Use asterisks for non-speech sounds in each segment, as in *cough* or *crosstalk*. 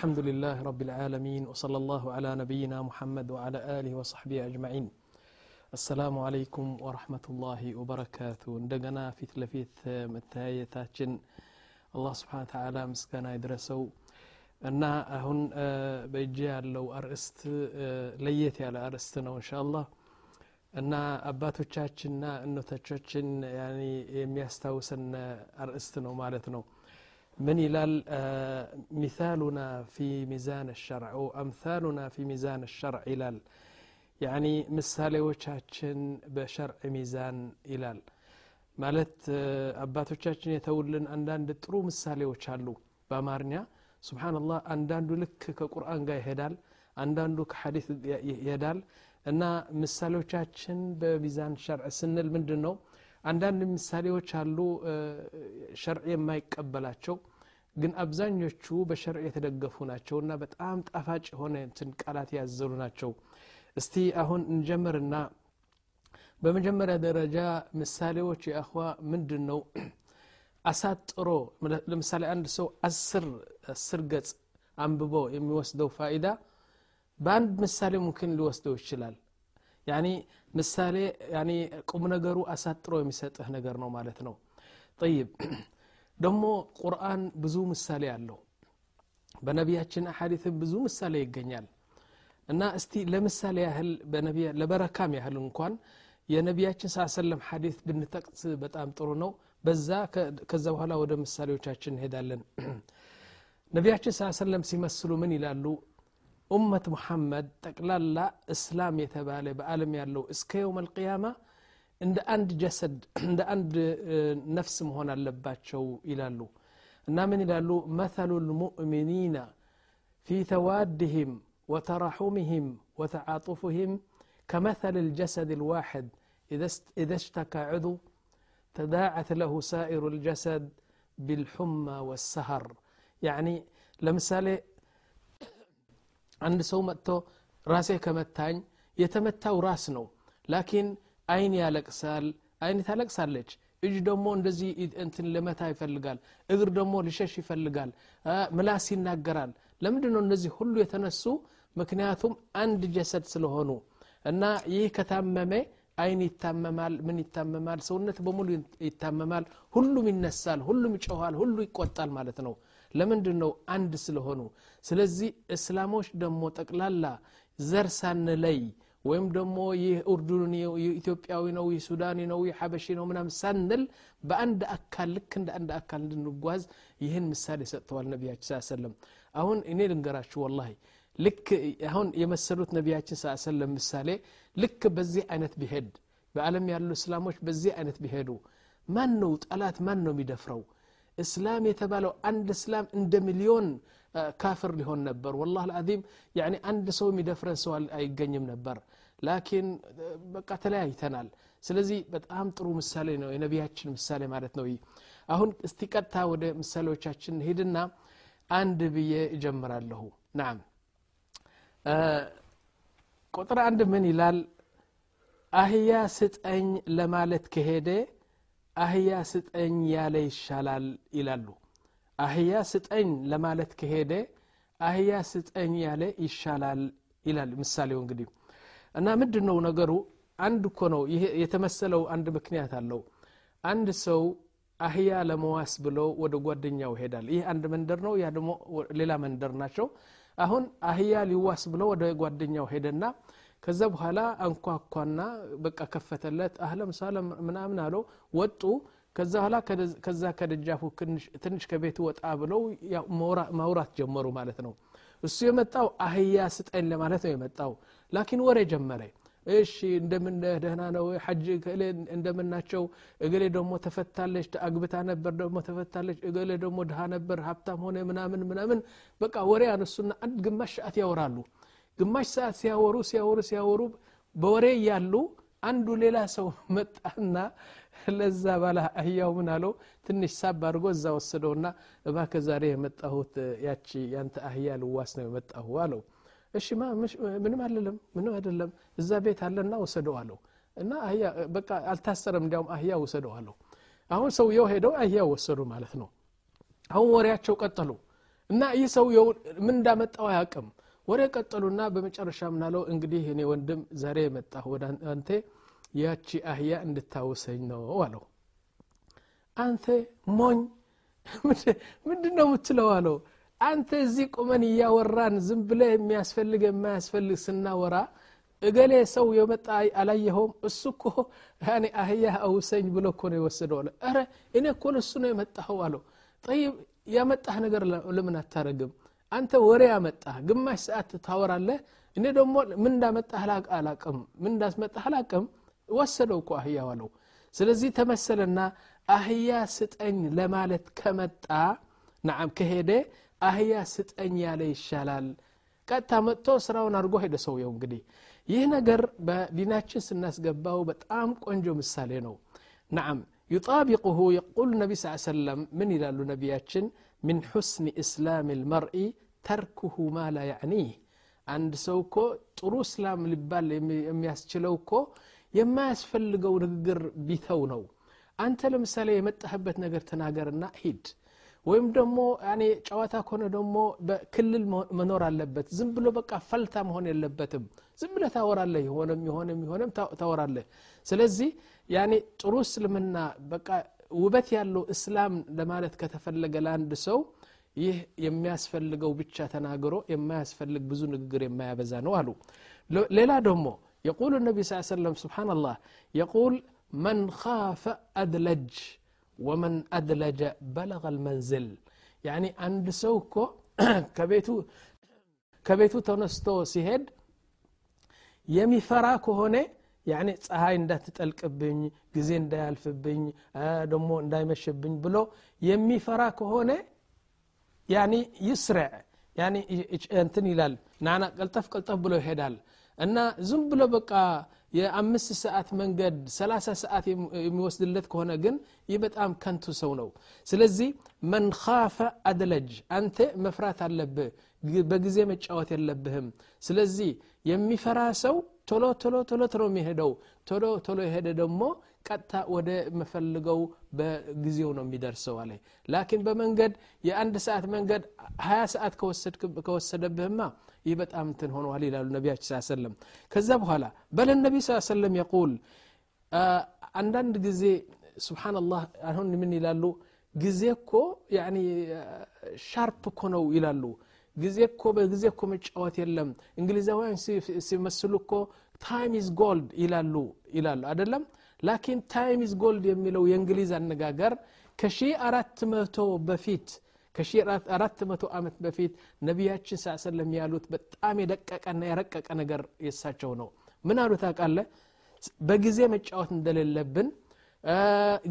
الحمد لله رب العالمين وصلى الله على نبينا محمد وعلى آله وصحبه أجمعين السلام عليكم ورحمة الله وبركاته እንደገና ፊት ለፊት መተያየታችን አላህ ስብሓን ተዓላ ምስጋና ይድረሰው እና አሁን በእጅ ያለው አርእስት ለየት ያለ አርእስት ነው እንሻ አላህ እና አባቶቻችንና እኖቶቻችን የሚያስታውሰን አርእስት ነው ማለት ነው ምን ይላል ሚሳሉና ፊ ሚዛን ሸርዕ አምሳሉና ፊ ሚዛን ሸርዕ ይላል ያኒ ምሳሌዎቻችን በሸርዕ ሚዛን ይላል ማለት አባቶቻችን የተውልን አንዳንድ ጥሩ ምሳሌዎች አሉ በአማርኛ። ስብሓንላህ አንዳንዱ ልክ ከቁርአን ጋር ይሄዳል አንዳንዱ ከሐዲስ ይሄዳል። እና ምሳሌዎቻችን በሚዛን ሸርዕ ስንል ምንድን ነው አንዳንድ ምሳሌዎች አሉ ሸርዕ የማይቀበላቸው ግን አብዛኞቹ በሸርዕ የተደገፉ ናቸው እና በጣም ጣፋጭ የሆነ እንትን ቃላት ያዘሉ ናቸው። እስቲ አሁን እንጀምርና በመጀመሪያ ደረጃ ምሳሌዎች የአኽዋ ምንድን ነው አሳጥሮ ለምሳሌ አንድ ሰው አስር ገጽ አንብቦ የሚወስደው ፋኢዳ በአንድ ምሳሌ ሙምኪን ሊወስደው ይችላል ያኒ ምሳሌ ያኒ ቁም ነገሩ አሳጥሮ የሚሰጥህ ነገር ነው ማለት ነው። ጠይብ። ደግሞ ቁርአን ብዙ ምሳሌ አለው። በነቢያችን አሐዲትም ብዙ ምሳሌ ይገኛል። እና እስቲ ለምሳሌ ያህል ለበረካም ያህል እንኳን የነቢያችን ስ ሰለም ሐዲት ብንጠቅስ በጣም ጥሩ ነው። በዛ ከዛ በኋላ ወደ ምሳሌዎቻችን እንሄዳለን። *clears throat* ነቢያችን ስ ሰለም ሲመስሉ ምን ይላሉ أمة محمد تقلل إسلام يتبالي بألم يالو. إسكي يوم القيامة عند أند جسد عند أند آه، نفس مهونا اللبات شو إلالو نامن إلالو مثل المؤمنين في توادهم وتراحمهم وتعاطفهم كمثل الجسد الواحد. إذا اشتكى عضو تداعت له سائر الجسد بالحمى والسهر. يعني لمثاله አንድ ሰው መጥቶ ራሴ ከመታኝ የተመታው ራስ ነው። ላኪን አይን ያለቅሳል አይን ታለቅሳለች። እጅ ደግሞ እንደዚህ እንትን ልመታ ይፈልጋል እግር ደግሞ ልሸሽ ይፈልጋል ምላስ ይናገራል። ለምንድ ነው እነዚህ ሁሉ የተነሱ? ምክንያቱም አንድ ጀሰድ ስለሆኑ እና ይህ ከታመመ አይን ይታመማል ምን ይታመማል? ሰውነት በሙሉ ይታመማል ሁሉም ይነሳል ሁሉም ይጮኋል ሁሉ ይቆጣል ማለት ነው። ለምንድን ነው አንድ ስለሆኑ? ስለዚህ እስላሞች ደግሞ ጠቅላላ ዘር ሳንለይ ወይም ደግሞ ይህ ኡርዱን ኢትዮጵያዊ ነው ይህ ነው ይህ ነው ምናምን ሳንል በአንድ አካል ልክ እንደ አንድ አካል እንድንጓዝ ይህን ምሳሌ ሰጥተዋል ነቢያችን ስ ሰለም አሁን እኔ ልንገራችሁ ወላሂ ልክ አሁን የመሰሉት ነቢያችን ስ ሰለም ምሳሌ ልክ በዚህ አይነት ቢሄድ በአለም ያሉ እስላሞች በዚህ አይነት ቢሄዱ ማን ነው ጠላት ማን ነው የሚደፍረው እስላም የተባለው አንድ እስላም እንደ ሚሊዮን ካፍር ሊሆን ነበር። ወላህ ልአዚም አንድ ሰው የሚደፍረን ሰው አይገኝም ነበር። ላኪን በቃ ተለያይተናል። ስለዚህ በጣም ጥሩ ምሳሌ ነው የነቢያችን ምሳሌ ማለት ነው አሁን እስቲ ቀጥታ ወደ ምሳሌዎቻችን ሂድና አንድ ብዬ እጀምራለሁ። ናም። ቁጥር አንድ ምን ይላል? አህያ ስጠኝ ለማለት ከሄደ አህያ ስጠኝ ያለ ይሻላል ይላሉ። አህያ ስጠኝ ለማለት ከሄደ አህያ ስጠኝ ያለ ይሻላል ይላል ምሳሌው እንግዲህ። እና ምንድን ነው ነገሩ? አንድ እኮ ነው። የተመሰለው አንድ ምክንያት አለው። አንድ ሰው አህያ ለመዋስ ብሎ ወደ ጓደኛው ይሄዳል። ይህ አንድ መንደር ነው ያ ደግሞ ሌላ መንደር ናቸው። አሁን አህያ ሊዋስ ብሎ ወደ ጓደኛው ሄደና ከዛ በኋላ አንኳኳና በቃ ከፈተለት። አህለም ሳለም ምናምን አለው። ወጡ። ከዛ በኋላ ከዛ ከደጃፉ ትንሽ ከቤት ወጣ ብለው ማውራት ጀመሩ ማለት ነው። እሱ የመጣው አህያ ስጠኝ ለማለት ነው የመጣው። ላኪን ወሬ ጀመረ። እሺ እንደምን ደህና ነው? ሐጅ እገሌ እንደምናቸው እገሌ ደግሞ ተፈታለች አግብታ ነበር ደግሞ ተፈታለች እገሌ ደግሞ ድሃ ነበር ሀብታም ሆነ ምናምን ምናምን። በቃ ወሬ አነሱና አንድ ግማሽ ሰዓት ያወራሉ ግማሽ ሰዓት ሲያወሩ ሲያወሩ ሲያወሩ በወሬ እያሉ አንዱ ሌላ ሰው *laughs* መጣና ለዛ ባለ አህያው ምን አለው? ትንሽ ሳብ አድርጎ እዛ ወሰደውና እባከ ዛሬ የመጣሁት ያቺ ያንተ አህያ ልዋስ ነው የመጣሁ አለው። እሺ ምንም አይደለም ምንም አይደለም እዛ ቤት አለና ወሰደው አለው። እና አህያ በቃ አልታሰረም እንዲያውም አህያ ወሰደው አለው። አሁን ሰውየው ሄደው አህያ ወሰዱ ማለት ነው። አሁን ወሬያቸው ቀጠሉ። እና ይህ ሰውየው ምን እንዳመጣው አያውቅም ወደ ቀጠሉና በመጨረሻ ምናለው እንግዲህ እኔ ወንድም ዛሬ የመጣሁ ወደ አንተ ያቺ አህያ እንድታውሰኝ ነው አለው። አንተ ሞኝ? ምንድን ነው የምትለው አለው። አንተ እዚህ ቁመን እያወራን ዝም ብለ የሚያስፈልግ የማያስፈልግ ስናወራ እገሌ ሰው የመጣ አላየኸውም? እሱ እኮ አህያ አውሰኝ ብሎ እኮ ነው የወሰደው አለ። ረ እኔ እኮ እሱ ነው የመጣኸው አለው። ጠይብ ያመጣህ ነገር ለምን አታረግም አንተ ወሬ ያመጣህ ግማሽ ሰዓት ታወራለህ። እኔ ደግሞ ምን እንዳመጣህ አላቅም። ምን እንዳስመጣህ አላቅም። ወሰደው እኮ አህያ ዋለው። ስለዚህ ተመሰለና አህያ ስጠኝ ለማለት ከመጣ ናም ከሄደ አህያ ስጠኝ ያለ ይሻላል። ቀጥታ መጥቶ ስራውን አድርጎ ሄደ ሰውየው እንግዲህ። ይህ ነገር በዲናችን ስናስገባው በጣም ቆንጆ ምሳሌ ነው። ናም ዩጣቢቁሁ የቁል ነቢ ስ ሰለም ምን ይላሉ ነቢያችን? ሚን ሑስኒ እስላም ልመርኢ ተርክሁ ማ ላ ያዕኒህ። አንድ ሰው እኮ ጥሩ እስላም ሊባል የሚያስችለው እኮ የማያስፈልገው ንግግር ቢተው ነው። አንተ ለምሳሌ የመጣህበት ነገር ተናገርና ሂድ። ወይም ደግሞ ያኔ ጨዋታ ከሆነ ደግሞ በክልል መኖር አለበት። ዝም ብሎ በቃ ፈልታ መሆን የለበትም። ዝም ብለ ታወራለህ። የሆነም የሆነም የሆነም ታወራለ ስለዚህ ያኔ ጥሩ እስልምና በቃ ውበት ያለው እስላም ለማለት ከተፈለገ ለአንድ ሰው ይህ የሚያስፈልገው ብቻ ተናግሮ የማያስፈልግ ብዙ ንግግር የማያበዛ ነው አሉ ሌላ ደግሞ يقول النبي صلى الله عليه وسلم سبحان الله يقول من خاف أدلج ومن أدلج بلغ المنزل يعني عند سوكو كبيتو كبيتو تنستو سيهد የሚፈራ ከሆነ ያኔ ፀሐይ እንዳትጠልቅብኝ ጊዜ እንዳያልፍብኝ ደሞ እንዳይመሽብኝ ብሎ የሚፈራ ከሆነ ያኒ ይስርዕ ያኒ እንትን ይላል። ናና ቀልጠፍ ቀልጠፍ ብሎ ይሄዳል። እና ዝም ብሎ በቃ የአምስት ሰዓት መንገድ ሰላሳ ሰዓት የሚወስድለት ከሆነ ግን ይህ በጣም ከንቱ ሰው ነው። ስለዚህ መን ካፈ አድለጅ አንተ መፍራት አለብህ በጊዜ መጫወት የለብህም። ስለዚህ የሚፈራ ሰው ቶሎ ቶሎ ቶሎ ቶሎ የሚሄደው ቶሎ ቶሎ የሄደ ደግሞ ቀጥታ ወደ መፈልገው በጊዜው ነው የሚደርሰው አለ። ላኪን በመንገድ የአንድ ሰዓት መንገድ ሀያ ሰዓት ከወሰደብህማ ይህ በጣም እንትን ሆነዋል ይላሉ ነቢያችን ስ ሰለም ከዛ በኋላ በለ ነቢ ስ ሰለም የቁል አንዳንድ ጊዜ ስብሓንላህ አሁን ምን ይላሉ? ጊዜ እኮ ሻርፕ እኮ ነው ይላሉ ጊዜ እኮ በጊዜ እኮ መጫወት የለም። እንግሊዛውያን ሲመስሉ እኮ ታይም ኢዝ ጎልድ ይላሉ ይላሉ አደለም ላኪን ታይም ኢዝ ጎልድ የሚለው የእንግሊዝ አነጋገር ከሺ አራት መቶ በፊት ከሺ አራት መቶ ዓመት በፊት ነቢያችን ሳ ሰለም ያሉት በጣም የደቀቀና የረቀቀ ነገር የሳቸው ነው። ምን አሉ ታቃለ በጊዜ መጫወት እንደሌለብን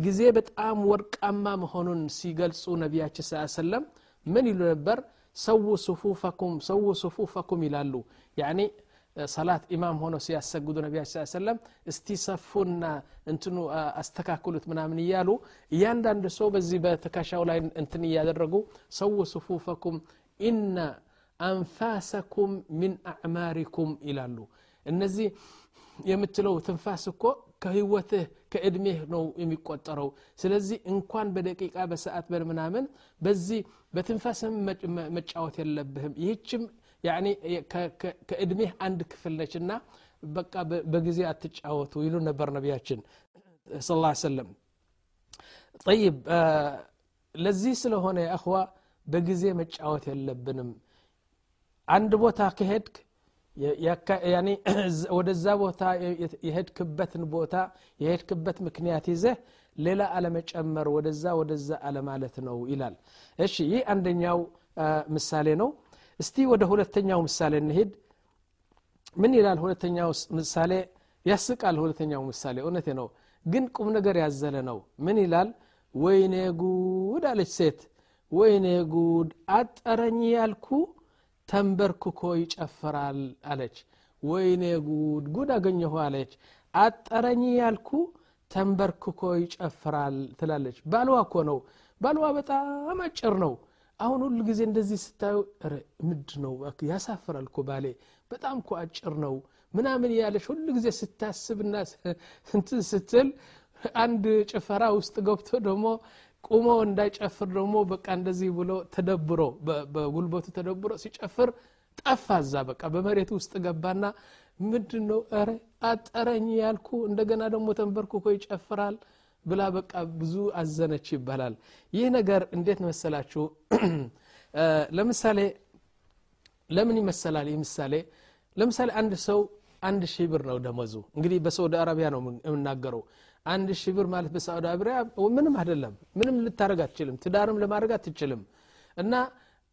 ጊዜ በጣም ወርቃማ መሆኑን ሲገልጹ ነቢያችን ስ ሰለም ምን ይሉ ነበር ሰው ሱፉፈኩም ሰው ሱፉፈኩም ይላሉ ያኒ ሰላት ኢማም ሆኖ ሲያሰግዱ ነቢያችን ስ ሰለም እስቲ ሰፉና እንትኑ አስተካክሉት ምናምን እያሉ እያንዳንድ ሰው በዚህ በትከሻው ላይ እንትን እያደረጉ ሰው ሱፉፈኩም ኢነ አንፋሰኩም ሚን አዕማሪኩም ይላሉ እነዚህ የምትለው ትንፋስ እኮ ከህይወትህ ከእድሜህ ነው የሚቆጠረው። ስለዚህ እንኳን በደቂቃ በሰዓት በምናምን በዚህ በትንፋስም መጫወት የለብህም። ይህችም ከእድሜህ አንድ ክፍል ነች እና በቃ በጊዜ አትጫወቱ ይሉ ነበር ነቢያችን ስ ሰለም ጠይብ ለዚህ ስለሆነ አኽዋ በጊዜ መጫወት የለብንም። አንድ ቦታ ከሄድክ *clears throat* ወደዛ ቦታ የሄድክበትን ቦታ የሄድክበት ምክንያት ይዘህ ሌላ አለመጨመር ወደዛ ወደዛ አለማለት ነው ይላል። እሺ ይህ አንደኛው ምሳሌ ነው። እስቲ ወደ ሁለተኛው ምሳሌ እንሄድ ምን ይላል ሁለተኛው ምሳሌ? ያስቃል ሁለተኛው ምሳሌ። እውነቴ ነው። ግን ቁም ነገር ያዘለ ነው። ምን ይላል? ወይኔ ጉድ አለች ሴት። ወይኔ ጉድ አጠረኝ ያልኩ ተንበርክኮ ይጨፍራል አለች። ወይኔ ጉድ! ጉድ አገኘሁ አለች። አጠረኝ ያልኩ ተንበርክኮ ይጨፍራል ትላለች። ባልዋ እኮ ነው። ባልዋ በጣም አጭር ነው። አሁን ሁሉ ጊዜ እንደዚህ ስታዩ ምድ ነው ያሳፍራል እኮ ባሌ። በጣም እኮ አጭር ነው ምናምን እያለች ሁሉ ጊዜ ስታስብና እንትን ስትል አንድ ጭፈራ ውስጥ ገብቶ ደግሞ ቁሞ እንዳይጨፍር ደግሞ በቃ እንደዚህ ብሎ ተደብሮ በጉልበቱ ተደብሮ ሲጨፍር ጠፋ እዛ በቃ በመሬት ውስጥ ገባና ምንድን ነው ረ አጠረኝ ያልኩ እንደገና ደግሞ ተንበርክኮ ይጨፍራል ብላ በቃ ብዙ አዘነች ይባላል። ይህ ነገር እንዴት መሰላችሁ? *clears throat* ለምሳሌ ለምን ይመሰላል ይህ ምሳሌ? ለምሳሌ አንድ ሰው አንድ ሺህ ብር ነው ደመዙ እንግዲህ በሳውዲ አረቢያ ነው የምናገረው አንድ ሺህ ብር ማለት በሳዑዲ አረቢያ ምንም አይደለም። ምንም ልታደረግ አትችልም። ትዳርም ለማድረግ አትችልም። እና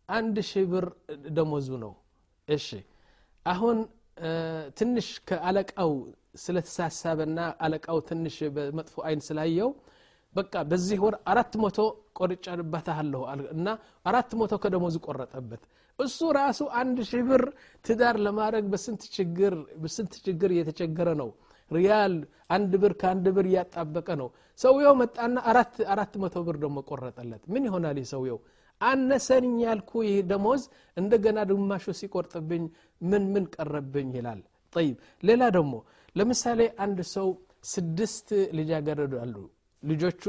አንድ ሺህ ብር ደሞዙ ነው። እሺ አሁን ትንሽ ከአለቃው ስለተሳሳበና አለቃው ትንሽ በመጥፎ አይን ስላየው በቃ በዚህ ወር አራት መቶ ቆርጫበታለሁ እና አራት መቶ ከደሞዙ ቆረጠበት። እሱ ራሱ አንድ ሺህ ብር ትዳር ለማድረግ በስንት ችግር በስንት ችግር እየተቸገረ ነው ሪያል አንድ ብር ከአንድ ብር እያጣበቀ ነው። ሰውየው መጣና አራት አራት መቶ ብር ደግሞ ቆረጠለት። ምን ይሆናል ሰውየው አነሰኝ ያልኩ ይህ ደሞዝ እንደገና ግማሹ ሲቆርጥብኝ ምን ምን ቀረብኝ ይላል። ጠይብ። ሌላ ደግሞ ለምሳሌ አንድ ሰው ስድስት ልጃገረድ አሉ። ልጆቹ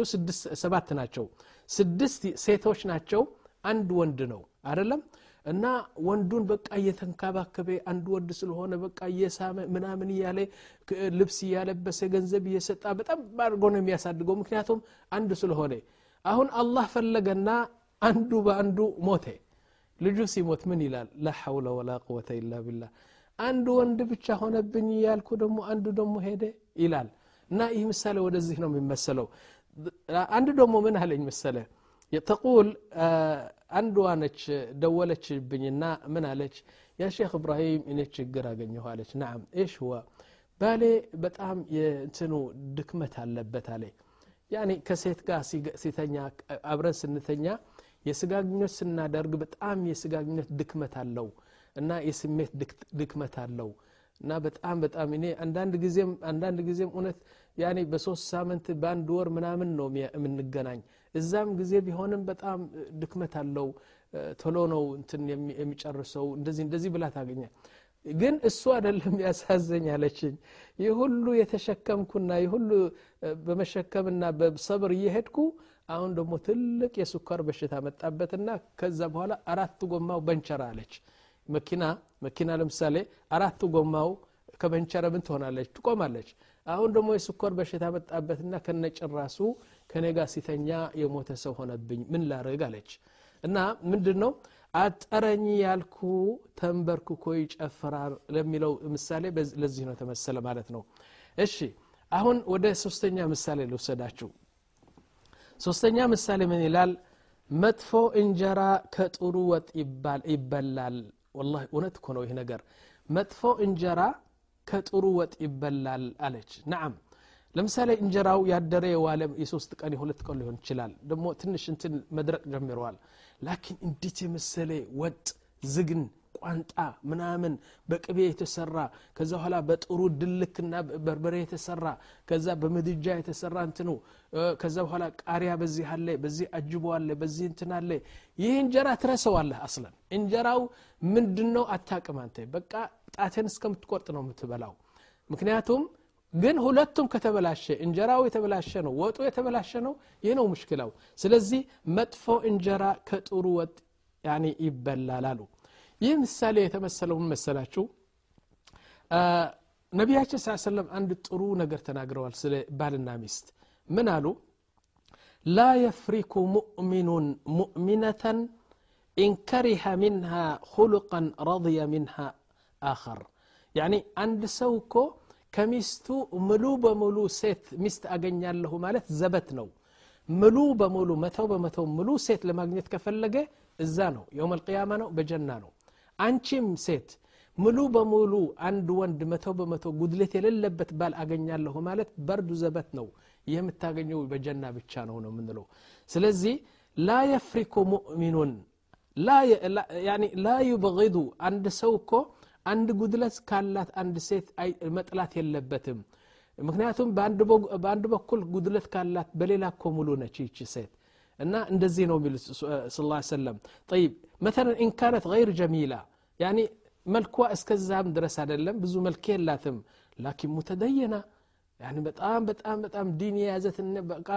ሰባት ናቸው። ስድስት ሴቶች ናቸው። አንድ ወንድ ነው አይደለም እና ወንዱን በቃ እየተንከባከበ አንድ ወንድ ስለሆነ በቃ እየሳመ ምናምን እያለ ልብስ እያለበሰ ገንዘብ እየሰጣ በጣም አድርጎ ነው የሚያሳድገው። ምክንያቱም አንዱ ስለሆነ አሁን አላህ ፈለገና አንዱ በአንዱ ሞተ። ልጁ ሲሞት ምን ይላል? ላ ወላ ቁወተ ኢላ ቢላህ። አንድ ወንድ ብቻ ሆነብኝ እያልኩ ደግሞ አንዱ ደግሞ ሄደ ይላል። እና ይህ ምሳሌ ወደዚህ ነው የሚመሰለው። አንድ ደግሞ ምን አለኝ መሰለ ተቁል አንዷ ነች ደወለችብኝና ምን አለች? ያ ሼክ እብራሂም እኔ ችግር አገኘሁ አለች። ናም ኤሽ ሁዋ? ባሌ በጣም የእንትኑ ድክመት አለበት አለ ያኒ ከሴት ጋር ሲተኛ አብረን ስንተኛ የስጋግኞት ስናደርግ በጣም የስጋግኞት ድክመት አለው እና የስሜት ድክመት አለው እና በጣም በጣም እኔ አንዳንድ ጊዜም እውነት ያኔ በሶስት ሳምንት በአንድ ወር ምናምን ነው የምንገናኝ። እዛም ጊዜ ቢሆንም በጣም ድክመት አለው። ቶሎ ነው እንትን የሚጨርሰው እንደዚህ እንደዚህ ብላ ታገኘ ግን እሱ አደለም *laughs* ያሳዘኝ አለችኝ። ይህ የተሸከምኩና ይህ በመሸከምና በሰብር እየሄድኩ አሁን ደግሞ ትልቅ የስኳር በሽታ መጣበትና ከዛ በኋላ አራት ጎማው በንቸራ አለች መኪና መኪና ለምሳሌ አራት ጎማው ከበንቸረ ምን ትሆናለች ትቆማለች። አሁን ደግሞ የስኳር በሽታ መጣበትና ከነጭራሱ ከኔ ጋር ሲተኛ የሞተ ሰው ሆነብኝ ምን ላርግ አለች። እና ምንድን ነው አጠረኝ ያልኩ ተንበርክኮ ይጨፍራል ለሚለው ምሳሌ ለዚህ ነው ተመሰለ ማለት ነው። እሺ አሁን ወደ ሶስተኛ ምሳሌ ልውሰዳችሁ። ሶስተኛ ምሳሌ ምን ይላል? መጥፎ እንጀራ ከጥሩ ወጥ ይበላል ወላ እውነት እኮ ነው ይህ ነገር መጥፎ እንጀራ ከጥሩ ወጥ ይበላል አለች ናም ለምሳሌ እንጀራው ያደረ የዋለ የሶስት ቀን የሁለት ቀን ሊሆን ይችላል ደግሞ ትንሽ እንትን መድረቅ ጀምረዋል ላኪን እንዴት የመሰለ ወጥ ዝግን ቋንጣ ምናምን በቅቤ የተሰራ ከዛ በኋላ በጥሩ ድልክና በርበሬ የተሰራ ከዛ በምድጃ የተሰራ እንትኑ ከዛ በኋላ ቃሪያ በዚህ አለ በዚህ አጅቦ አለ በዚህ እንትን አለ። ይህ እንጀራ ትረሰዋለህ አስለን። እንጀራው ምንድን ነው አታቅም አንተ። በቃ ጣትን እስከምትቆርጥ ነው የምትበላው። ምክንያቱም ግን ሁለቱም ከተበላሸ እንጀራው የተበላሸ ነው ወጡ የተበላሸ ነው ይህ ነው ሙሽክላው። ስለዚህ መጥፎ እንጀራ ከጥሩ ወጥ ይበላል አሉ ይህ ምሳሌ የተመሰለው ምን መሰላችሁ? ነቢያችን ስ ሰለም አንድ ጥሩ ነገር ተናግረዋል ስለ ባልና ሚስት። ምን አሉ? لا يفرك مؤمن مؤمنة إن كره منها خلقا رضي منها آخر። يعني አንድ ሰው እኮ ከሚስቱ ሙሉ በሙሉ ሴት ሚስት አገኛለሁ ማለት ዘበት ነው። ሙሉ በሙሉ መተው በመተው ሙሉ ሴት ለማግኘት ከፈለገ እዛ ነው የውም አልቅያማ ነው በጀና ነው አንቺም ሴት ሙሉ በሙሉ አንድ ወንድ መቶ በመቶ ጉድለት የሌለበት ባል አገኛለሁ ማለት በርዱ ዘበት ነው። የምታገኘው በጀና ብቻ ነው ነው የምንለው። ስለዚህ ላ የፍሪኩ ሙእሚኑን ላ ዩብغዱ አንድ ሰው እኮ አንድ ጉድለት ካላት አንድ ሴት መጥላት የለበትም። ምክንያቱም በአንድ በኩል ጉድለት ካላት በሌላ እኮ ሙሉ ነች ይቺ ሴት እና እንደዚህ ነው የሚሉት ስ ላ ሰለም ጠይብ መተለን ኢንካነት ይር ጀሚላ ያኒ መልኳ እስከዛም ድረስ አይደለም ብዙ መልክ የላትም ላኪን ሙተደየና يعني በጣም በጣም በጣም ዲን የያዘት በቃ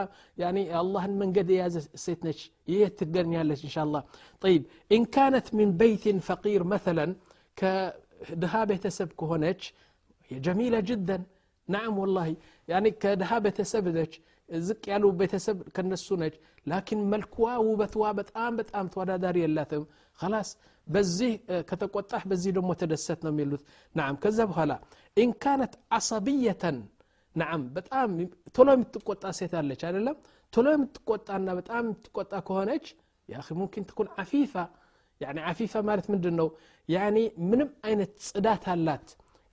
يعني የአላህን መንገድ የያዘ ሴት ነች ይህ ትገኛለች እንሻ ላ طيب إن كانت من بيت فقير مثلا كድሃ ቤተሰብ ከሆነች جميلة جدا نعم والله يعني كድሃ ቤተሰብ ነች ዝቅ ያለው ቤተሰብ ከነሱ ነች ላኪን መልክዋ ውበትዋ በጣም በጣም ተወዳዳሪ የላትም ላስ በዚህ ከተቆጣህ በዚህ ደግሞ ተደሰት ነው የሚሉት ናም ከዛ በኋላ ኢንካነት አሰብየተን ናም በጣም ቶሎ የምትቆጣ ሴት አለች አይደለም ቶሎ የምትቆጣና በጣም የምትቆጣ ከሆነች ያኺ ሙምኪን ትኩን አፊፋ አፊፋ ማለት ምንድን ነው ምንም አይነት ጽዳት አላት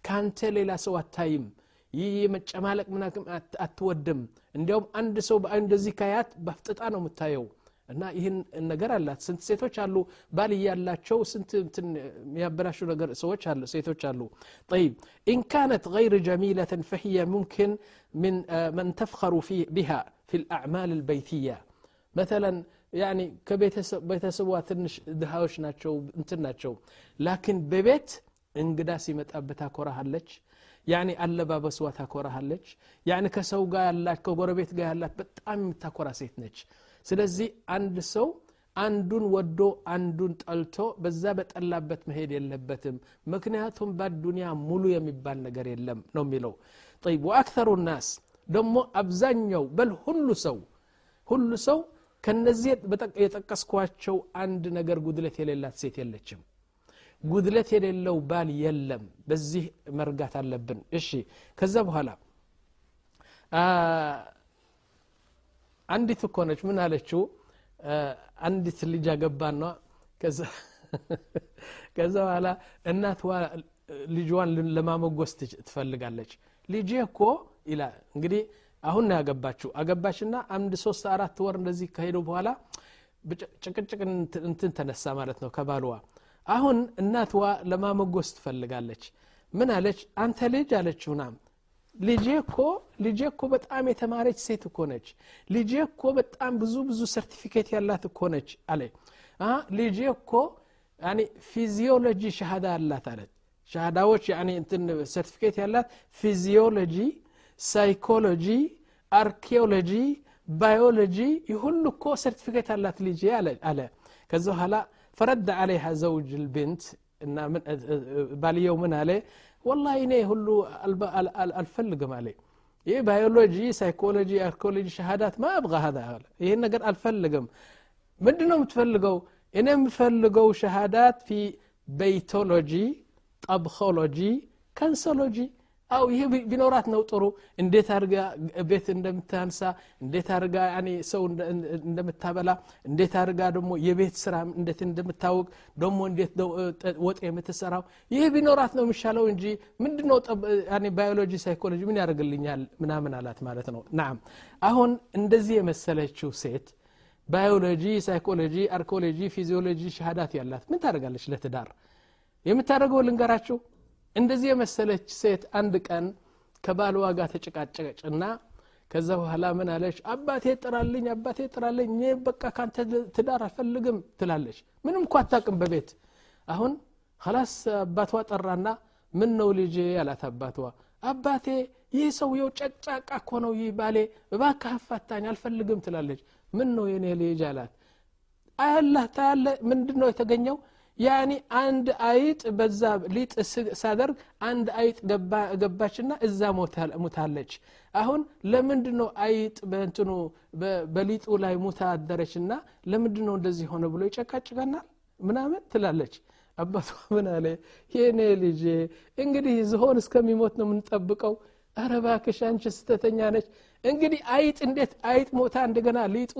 ካንተ ሌላ ሰው አታይም ይህ የመጨማለቅ ምናክም አትወድም እንዲያውም አንድ ሰው በአይን እንደዚህ ካያት በፍጥጣ ነው የምታየው እና ይህን ነገር አላት ስንት ሴቶች አሉ ባል እያላቸው ስንት የሚያበላሹ ነገር ሰዎች አሉ ሴቶች አሉ طيب إن كانت غير جميلة فهي ممكن من من تفخر في بها في الأعمال البيتية مثلا يعني ከቤተሰቧ ትንሽ ድሃዎች ናቸው እንትን ናቸው ላኪን በቤት እንግዳ ሲመጣበት ታኮራሃለች ያኒ አለባበስዋ ታኮራሃለች። ያኒ ከሰው ጋር ያላት ከጎረቤት ጋር ያላት በጣም የምታኮራ ሴት ነች። ስለዚህ አንድ ሰው አንዱን ወዶ አንዱን ጠልቶ በዛ በጠላበት መሄድ የለበትም። ምክንያቱም በዱንያ ሙሉ የሚባል ነገር የለም ነው የሚለው። ጠይብ ወአክተሩ ናስ ደግሞ አብዛኛው በል ሁሉ ሰው ሁሉ ሰው ከነዚህ የጠቀስኳቸው አንድ ነገር ጉድለት የሌላት ሴት የለችም ጉድለት የሌለው ባል የለም። በዚህ መርጋት አለብን። እሺ ከዛ በኋላ አንዲት እኮ ነች። ምን አለችው? አንዲት ልጅ አገባና ከዛ *laughs* በኋላ እናትዋ ልጇን ለማመጎስ ትፈልጋለች። ልጄ እኮ ይላ እንግዲህ አሁን ነው ያገባችው። አገባችና አንድ ሶስት አራት ወር እንደዚህ ከሄዱ በኋላ ጭቅጭቅ እንትን ተነሳ ማለት ነው ከባልዋ አሁን እናትዋ ለማመጎስ ትፈልጋለች። ምን አለች? አንተ ልጅ አለችው ናም። ልጄ እኮ ልጄ እኮ በጣም የተማረች ሴት እኮ ነች። ልጄ እኮ በጣም ብዙ ብዙ ሰርቲፊኬት ያላት እኮ ነች አለ። ልጄ እኮ physiology شهادة አላት አለች ሻሃዳዎች ሰርቲፊኬት ያላት physiology psychology archaeology biology ይሁሉ እኮ ሰርቲፊኬት አላት ልጄ አለ። ከዛ በኋላ فرد عليها زوج البنت باليو من عليه والله إني هلو الفلق مالي إيه بايولوجي سايكولوجي أركولوجي شهادات ما أبغى هذا إيه نقر الفلقم ምንድን ነው የምትፈልገው እኔ የምፈልገው ሸሃዳት ፊ ቤይቶሎጂ ጠብኮሎጂ ካንሶሎጂ አው ይህ ቢኖራት ነው ጥሩ። እንዴት አድርጋ ቤት እንደምታንሳ እንዴት አድርጋ ሰው እንደምታበላ እንዴት አድርጋ ደግሞ የቤት ስራ እንዴት እንደምታወቅ ደግሞ እንዴት ወጥ የምትሰራው። ይህ ቢኖራት ነው የሚሻለው እንጂ ምንድነው biology psychology ምን ያደርግልኛል ምናምን አላት ማለት ነው። ናም አሁን እንደዚህ የመሰለችው ሴት biology psychology archaeology physiology شهادات ያላት ምን ታደርጋለች ለትዳር? የምታደርገው ልንገራችሁ እንደዚህ የመሰለች ሴት አንድ ቀን ከባልዋ ጋር ተጨቃጨቀችና ከዛ በኋላ ምን አለች? አባቴ ጥራልኝ አባቴ ጥራልኝ እኔ በቃ ካንተ ትዳር አልፈልግም ትላለች። ምንም እኳ አታቅም በቤት። አሁን ላስ አባቷ ጠራና ምን ነው ልጄ ያላት አባቷ። አባቴ ይህ ሰውየው ጨቅጫቃ እኮ ነው ይህ ባሌ እባክህ አፋታኝ አልፈልግም ትላለች። ምን ነው የኔ ልጅ አላት። አያላህ ታያለ ምንድን ነው የተገኘው ያኒ አንድ አይጥ በዛ ሊጥ ሳደርግ አንድ አይጥ ገባችና እዛ ሙታለች። አሁን ለምንድ ነው አይጥ በእንትኑ በሊጡ ላይ ሙታ አደረችና ለምንድ ነው እንደዚህ ሆነ ብሎ ይጨቃጭቀናል? ምናምን ትላለች። አባቷ ምን አለ? የኔ ልጄ እንግዲህ ዝሆን እስከሚሞት ነው የምንጠብቀው። አረ እባክሽ አንቺ ስተተኛ ነች። እንግዲህ አይጥ እንዴት አይጥ ሞታ እንደገና ሊጡ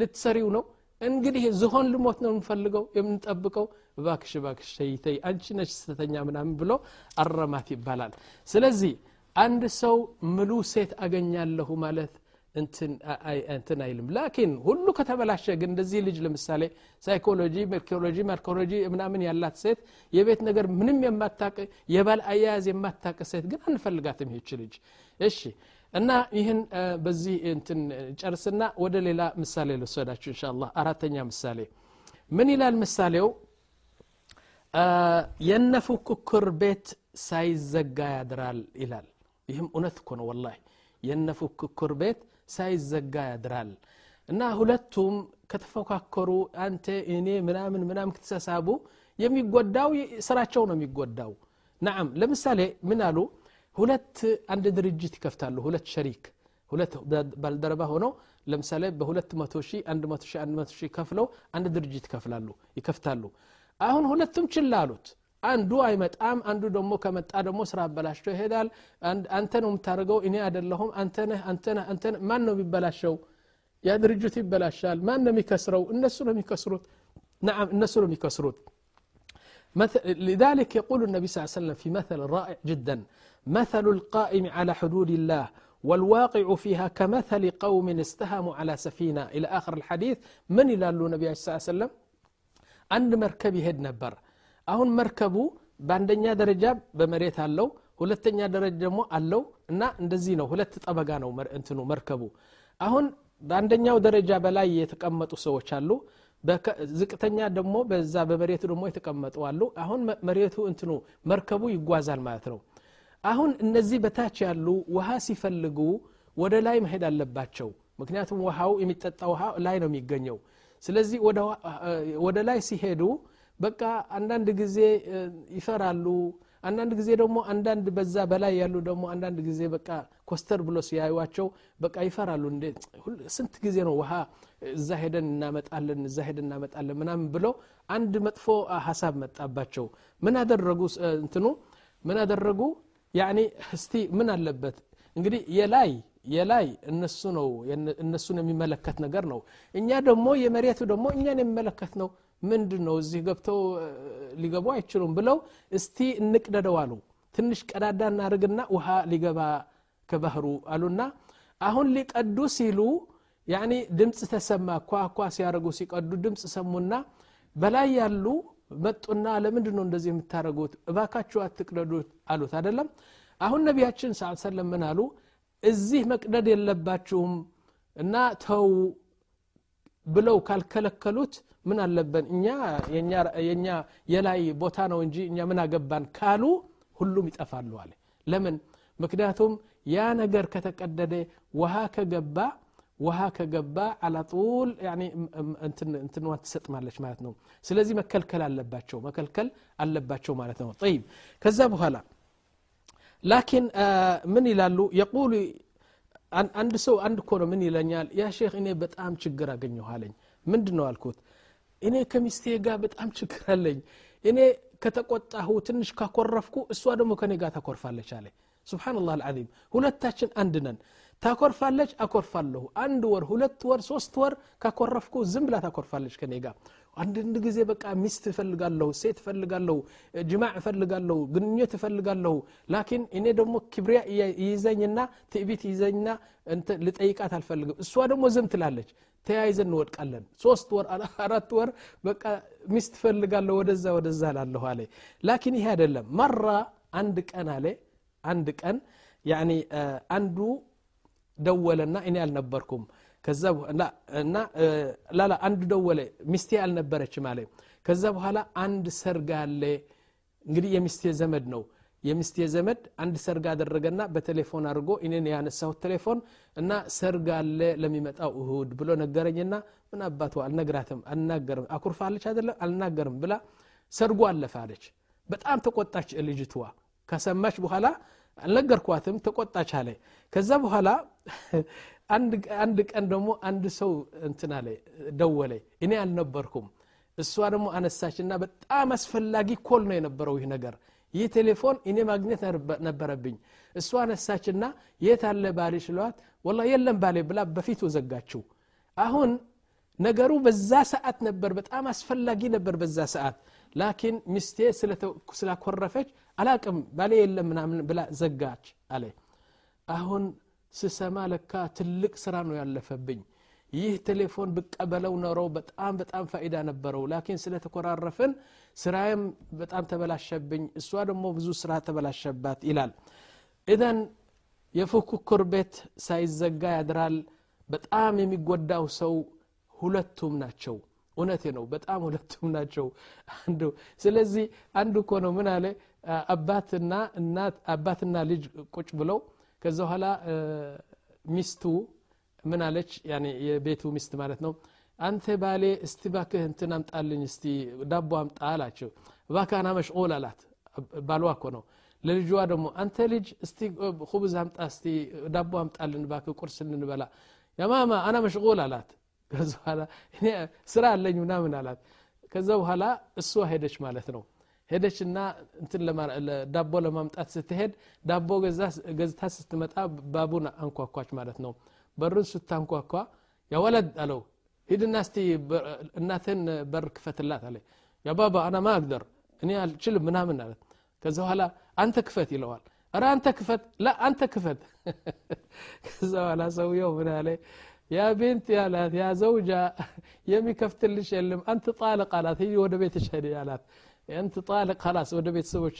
ልትሰሪው ነው እንግዲህ ዝሆን ልሞት ነው የምንፈልገው የምንጠብቀው። እባክሽ እባክሽ ተይተይ አንቺ ነች ስተተኛ ምናምን ብሎ አረማት ይባላል። ስለዚህ አንድ ሰው ምሉ ሴት አገኛለሁ ማለት እንትን አይልም። لكن ሁሉ ከተበላሸ ግን እንደዚህ ልጅ ለምሳሌ ሳይኮሎጂ ሜርኮሎጂ ማርኮሎጂ ምናምን ያላት ሴት የቤት ነገር ምንም የማታቅ የባል አያያዝ የማታቅ ሴት ግን አንፈልጋትም ይህች ልጅ። እሺ እና ይህን በዚህ እንትን ጨርስና ወደ ሌላ ምሳሌ ልወሰዳችሁ إن شاء الله አራተኛ ምሳሌ። ምን ይላል ምሳሌው? የነ ፉክክር ቤት ሳይዘጋ ያድራል ይላል። ይህም እውነት እኮ ነው ወላሂ። የነ ፉክክር ቤት ሳይዘጋ ያድራል። እና ሁለቱም ከተፎካከሩ አንተ እኔ ምናምን ምናምን ከተሳሳቡ የሚጎዳው ስራቸው ነው የሚጎዳው። ናም ለምሳሌ ምን አሉ ሁለት አንድ ድርጅት ይከፍታሉ ሁለት ሸሪክ ሁለት ባልደረባ ሆነው ለምሳሌ በሁለት መቶ ሺህ አንድ መቶ ሺህ አንድ መቶ ሺህ ከፍለው አንድ ድርጅት ይከፍላሉ ይከፍታሉ አሁን ሁለቱም ችላ አሉት አንዱ አይመጣም አንዱ ደግሞ ከመጣ ደግሞ ስራ አበላሽቶ ይሄዳል አንተ ነው የምታደርገው እኔ አደለሁም አንተነህ አንተነህ አንተነህ ማን ነው የሚበላሸው ያ ድርጅቱ ይበላሻል ማን ነው የሚከስረው እነሱ ነው የሚከስሩት ናም እነሱ ነው የሚከስሩት لذلك يقول النبي صلى الله عليه وسلم في مثل رائع جدا مثل القائم على حدود الله والواقع فيها كمثل قوم استهموا على سفينة إلى آخر الحديث من إلى النبي صلى الله عليه وسلم عند مركب يهد نبر አሁን መርከቡ በአንደኛ ደረጃ በመሬት አለው ሁለተኛ ደረጃ ደግሞ አለው እና እንደዚህ ነው ሁለት ጠበጋ ነው እንትኑ መርከቡ አሁን በአንደኛው ደረጃ በላይ የተቀመጡ ሰዎች አሉ ዝቅተኛ ደግሞ በዛ በመሬቱ ደግሞ የተቀመጡ አሉ አሁን መሬቱ እንትኑ መርከቡ ይጓዛል ማለት ነው አሁን እነዚህ በታች ያሉ ውሃ ሲፈልጉ ወደ ላይ መሄድ አለባቸው። ምክንያቱም ውሃው የሚጠጣ ውሃ ላይ ነው የሚገኘው። ስለዚህ ወደ ላይ ሲሄዱ በቃ አንዳንድ ጊዜ ይፈራሉ። አንዳንድ ጊዜ ደግሞ አንዳንድ በዛ በላይ ያሉ ደግሞ አንዳንድ ጊዜ በቃ ኮስተር ብሎ ሲያዩቸው በቃ ይፈራሉ። ስንት ጊዜ ነው ውሃ እዛ ሄደን እናመጣለን እዛ ሄደን እናመጣለን ምናምን ብለው አንድ መጥፎ ሀሳብ መጣባቸው። ምን አደረጉ እንትኑ? ምን አደረጉ ያኒ እስቲ ምን አለበት? እንግዲህ የላይ የላይ እነሱ ነው እነሱን የሚመለከት ነገር ነው። እኛ ደግሞ የመሬቱ ደግሞ እኛን የሚመለከት ነው። ምንድን ነው እዚህ ገብተው ሊገቡ አይችሉም ብለው እስቲ እንቅደደው አሉ። ትንሽ ቀዳዳ እናርግና ውሃ ሊገባ ከባህሩ አሉና አሁን ሊቀዱ ሲሉ ያኒ ድምፅ ተሰማ። ኳኳ ሲያደርጉ ሲቀዱ ድምፅ ሰሙና በላይ ያሉ መጡና ለምንድን ነው እንደዚህ የምታደረጉት እባካችሁ አትቅደዱት አሉት። አደለም አሁን ነቢያችን ስ አሉ? እዚህ መቅደድ የለባችሁም እና ተው ብለው ካልከለከሉት ምን አለበን እኛ የኛ የላይ ቦታ ነው እንጂ እኛ ምን አገባን ካሉ ሁሉም ይጠፋሉ አለ። ለምን? ምክንያቱም ያ ነገር ከተቀደደ ውሃ ከገባ ውሃ ከገባ አላጡል እንትንዋ ትሰጥማለች ማለት ነው ስለዚህ መከልከል አለባቸው መከልከል አለባቸው ማለት ነው ጠይብ ከዛ በኋላ ላኪን ምን ይላሉ የቁሉ አንድ ሰው አንድ እኮ ነው ምን ይለኛል ያ ሼክ እኔ በጣም ችግር አገኘሁ አለኝ ምንድን ነው አልኩት እኔ ከሚስቴ ጋር በጣም ችግር አለኝ እኔ ከተቆጣሁ ትንሽ ካኮረፍኩ እሷ ደግሞ ከኔ ጋር ታኮርፋለች አለ ስብናላህ አልዓዚም ሁለታችን አንድ ነን ታኮርፋለች አኮርፋለሁ። አንድ ወር ሁለት ወር ሶስት ወር ካኮረፍኩ ዝም ብላ ታኮርፋለች ከኔ ጋር። አንዳንድ ጊዜ በቃ ሚስት እፈልጋለሁ ሴት እፈልጋለሁ ጅማዕ እፈልጋለሁ ግንኙነት እፈልጋለሁ። ላኪን እኔ ደግሞ ክብሪያ ይዘኝና ትዕቢት ይዘኝና ልጠይቃት አልፈልግም። እሷ ደግሞ ዝም ትላለች። ተያይዘን እንወድቃለን። ሶስት ወር አራት ወር በቃ ሚስት እፈልጋለሁ ወደዛ ወደዛ ላለሁ አለ። ላኪን ይሄ አይደለም። መራ አንድ ቀን አለ። አንድ ቀን አንዱ ደወለና እኔ አልነበርኩም። እና አንዱ ደወለ ሚስቴ አልነበረችም አለ። ከዛ በኋላ አንድ ሰርግ አለ። እንግዲህ የሚስቴ ዘመድ ነው። የሚስቴ ዘመድ አንድ ሰርግ አደረገና በቴሌፎን አድርጎ እኔን ያነሳሁት ቴሌፎን እና ሰርግ አለ ለሚመጣው እሁድ ብሎ ነገረኝና ምን አባቱ አልነግራትም አልናገርም። አኩርፋለች አይደለም አልናገርም ብላ ሰርጉ አለፈ አለች። በጣም ተቆጣች ልጅትዋ ከሰማች በኋላ አልነገርኳትም ተቆጣች አለ። ከዛ በኋላ *laughs* አንድ ቀን ደግሞ አንድ ሰው እንትን አለ ደወለ እኔ አልነበርኩም እሷ ደግሞ አነሳችና በጣም አስፈላጊ ኮል ነው የነበረው ይህ ነገር። ይህ ቴሌፎን እኔ ማግኘት ነበረብኝ። እሷ አነሳችና የት አለ ባሌ ሽለዋት ወላ የለም ባሌ ብላ በፊቱ ዘጋችው። አሁን ነገሩ በዛ ሰዓት ነበር በጣም አስፈላጊ ነበር በዛ ሰዓት። ላኪን ሚስቴ ስላኮረፈች አላቅም ባሌ የለም ምናምን ብላ ዘጋች አለ። አሁን ስሰማ ለካ ትልቅ ስራ ነው ያለፈብኝ። ይህ ቴሌፎን ብቀበለው ኖረው በጣም በጣም ፋይዳ ነበረው። ላኪን ስለተኮራረፍን ስራዬም በጣም ተበላሸብኝ። እሷ ደግሞ ብዙ ስራ ተበላሸባት ይላል። ኢዘን የፉክክር ቤት ሳይዘጋ ያድራል። በጣም የሚጎዳው ሰው ሁለቱም ናቸው። እውነቴ ነው በጣም ሁለቱም ናቸው። አንዱ ስለዚህ አንዱ እኮ ነው። ምን አለ? አባትና እናት አባትና ልጅ ቁጭ ብለው ከዛ በኋላ ሚስቱ ምን አለች? የቤቱ ሚስት ማለት ነው። አንተ ባሌ እስቲ ባክህ እንትን አምጣልኝ እስቲ ዳቦ አምጣ አላቸው። ባካና መሽቆል አላት። ባልዋ እኮ ነው። ለልጇ ደግሞ አንተ ልጅ እስቲ ሁብዝ አምጣ እስቲ ዳቦ አምጣልን ባክህ ቁርስ እንበላ ያማማ አና መሽቁል አላት። ከዛ በኋላ ስራ አለኝ ምናምን አላት። ከዛ በኋላ እሷ ሄደች ማለት ነው ሄደችና እንትን ዳቦ ለማምጣት ስትሄድ ዳቦ ገዝታ ስትመጣ ባቡን አንኳኳች ማለት ነው። በሩን ስታንኳኳ ያወለድ አለው ሂድና እስቲ እናትን በር ክፈትላት አለ። ያ ባባ አና ማ አቅደር እኔ አልችልም ምናምን አለት ከዛ በኋላ አንተ ክፈት ይለዋል። ረ አንተ ክፈት ላ አንተ ክፈት። *laughs* ከዛ በኋላ ሰውየው ምን አለ? ያ ቤንት ያላት ያ ዘውጃ የሚከፍትልሽ የለም አንት ጣልቅ አላት። ወደ ቤትሽ ሄድ አንት ጣልቅ ከላስ ወደ ቤተሰቦች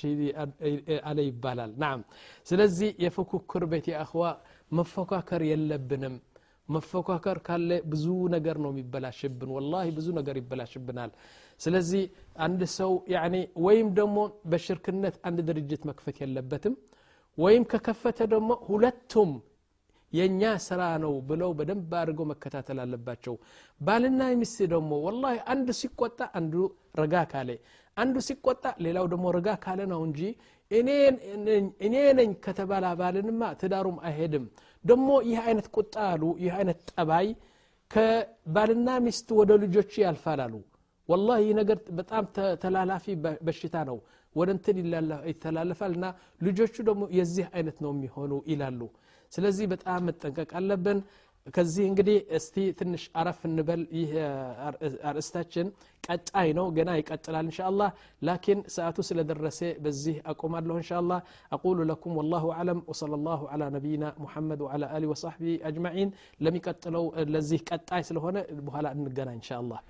አለ ይባላል። ናም። ስለዚህ የፉክክር ቤት የአኽዋ መፎካከር የለብንም። መፎካከር ካለ ብዙ ነገር ነው የሚበላሽብን። ወላሂ ብዙ ነገር ይበላሽብናል። ስለዚህ አንድ ሰው ወይም ደግሞ በሽርክነት አንድ ድርጅት መክፈት የለበትም ወይም ከከፈተ ደግሞ ሁለቱም የእኛ ስራ ነው ብለው በደንብ አድርገው መከታተል አለባቸው። ባልና ሚስት ደግሞ ወላሂ አንዱ ሲቆጣ አንዱ ረጋ ካለ አንዱ ሲቆጣ ሌላው ደግሞ ረጋ ካለ ነው እንጂ እኔ ነኝ ከተባለ ባልንማ ትዳሩም አይሄድም። ደግሞ ይህ አይነት ቁጣ አሉ ይህ አይነት ጠባይ ከባልና ሚስት ወደ ልጆች ያልፋል አሉ። ወላ ይህ ነገር በጣም ተላላፊ በሽታ ነው። ወደ እንትን ይተላለፋል እና ልጆቹ ደግሞ የዚህ አይነት ነው የሚሆኑ ይላሉ። ስለዚህ በጣም መጠንቀቅ አለብን ከዚህ እንግዲህ እስቲ ትንሽ አረፍ እንበል ይህ አርእስታችን ቀጣይ ነው ገና ይቀጥላል እንሻ አላህ ላኪን ሰዓቱ ስለደረሰ በዚህ አቆማለሁ እንሻ አላህ አቁሉ ለኩም ወላሁ አለም ወሰለ ላሁ አላ ነቢይና ሙሐመድ ወዓላ አሊ ወሳሕቢ አጅማዒን ለሚቀጥለው ለዚህ ቀጣይ ስለሆነ በኋላ እንገናኝ እንሻ አላህ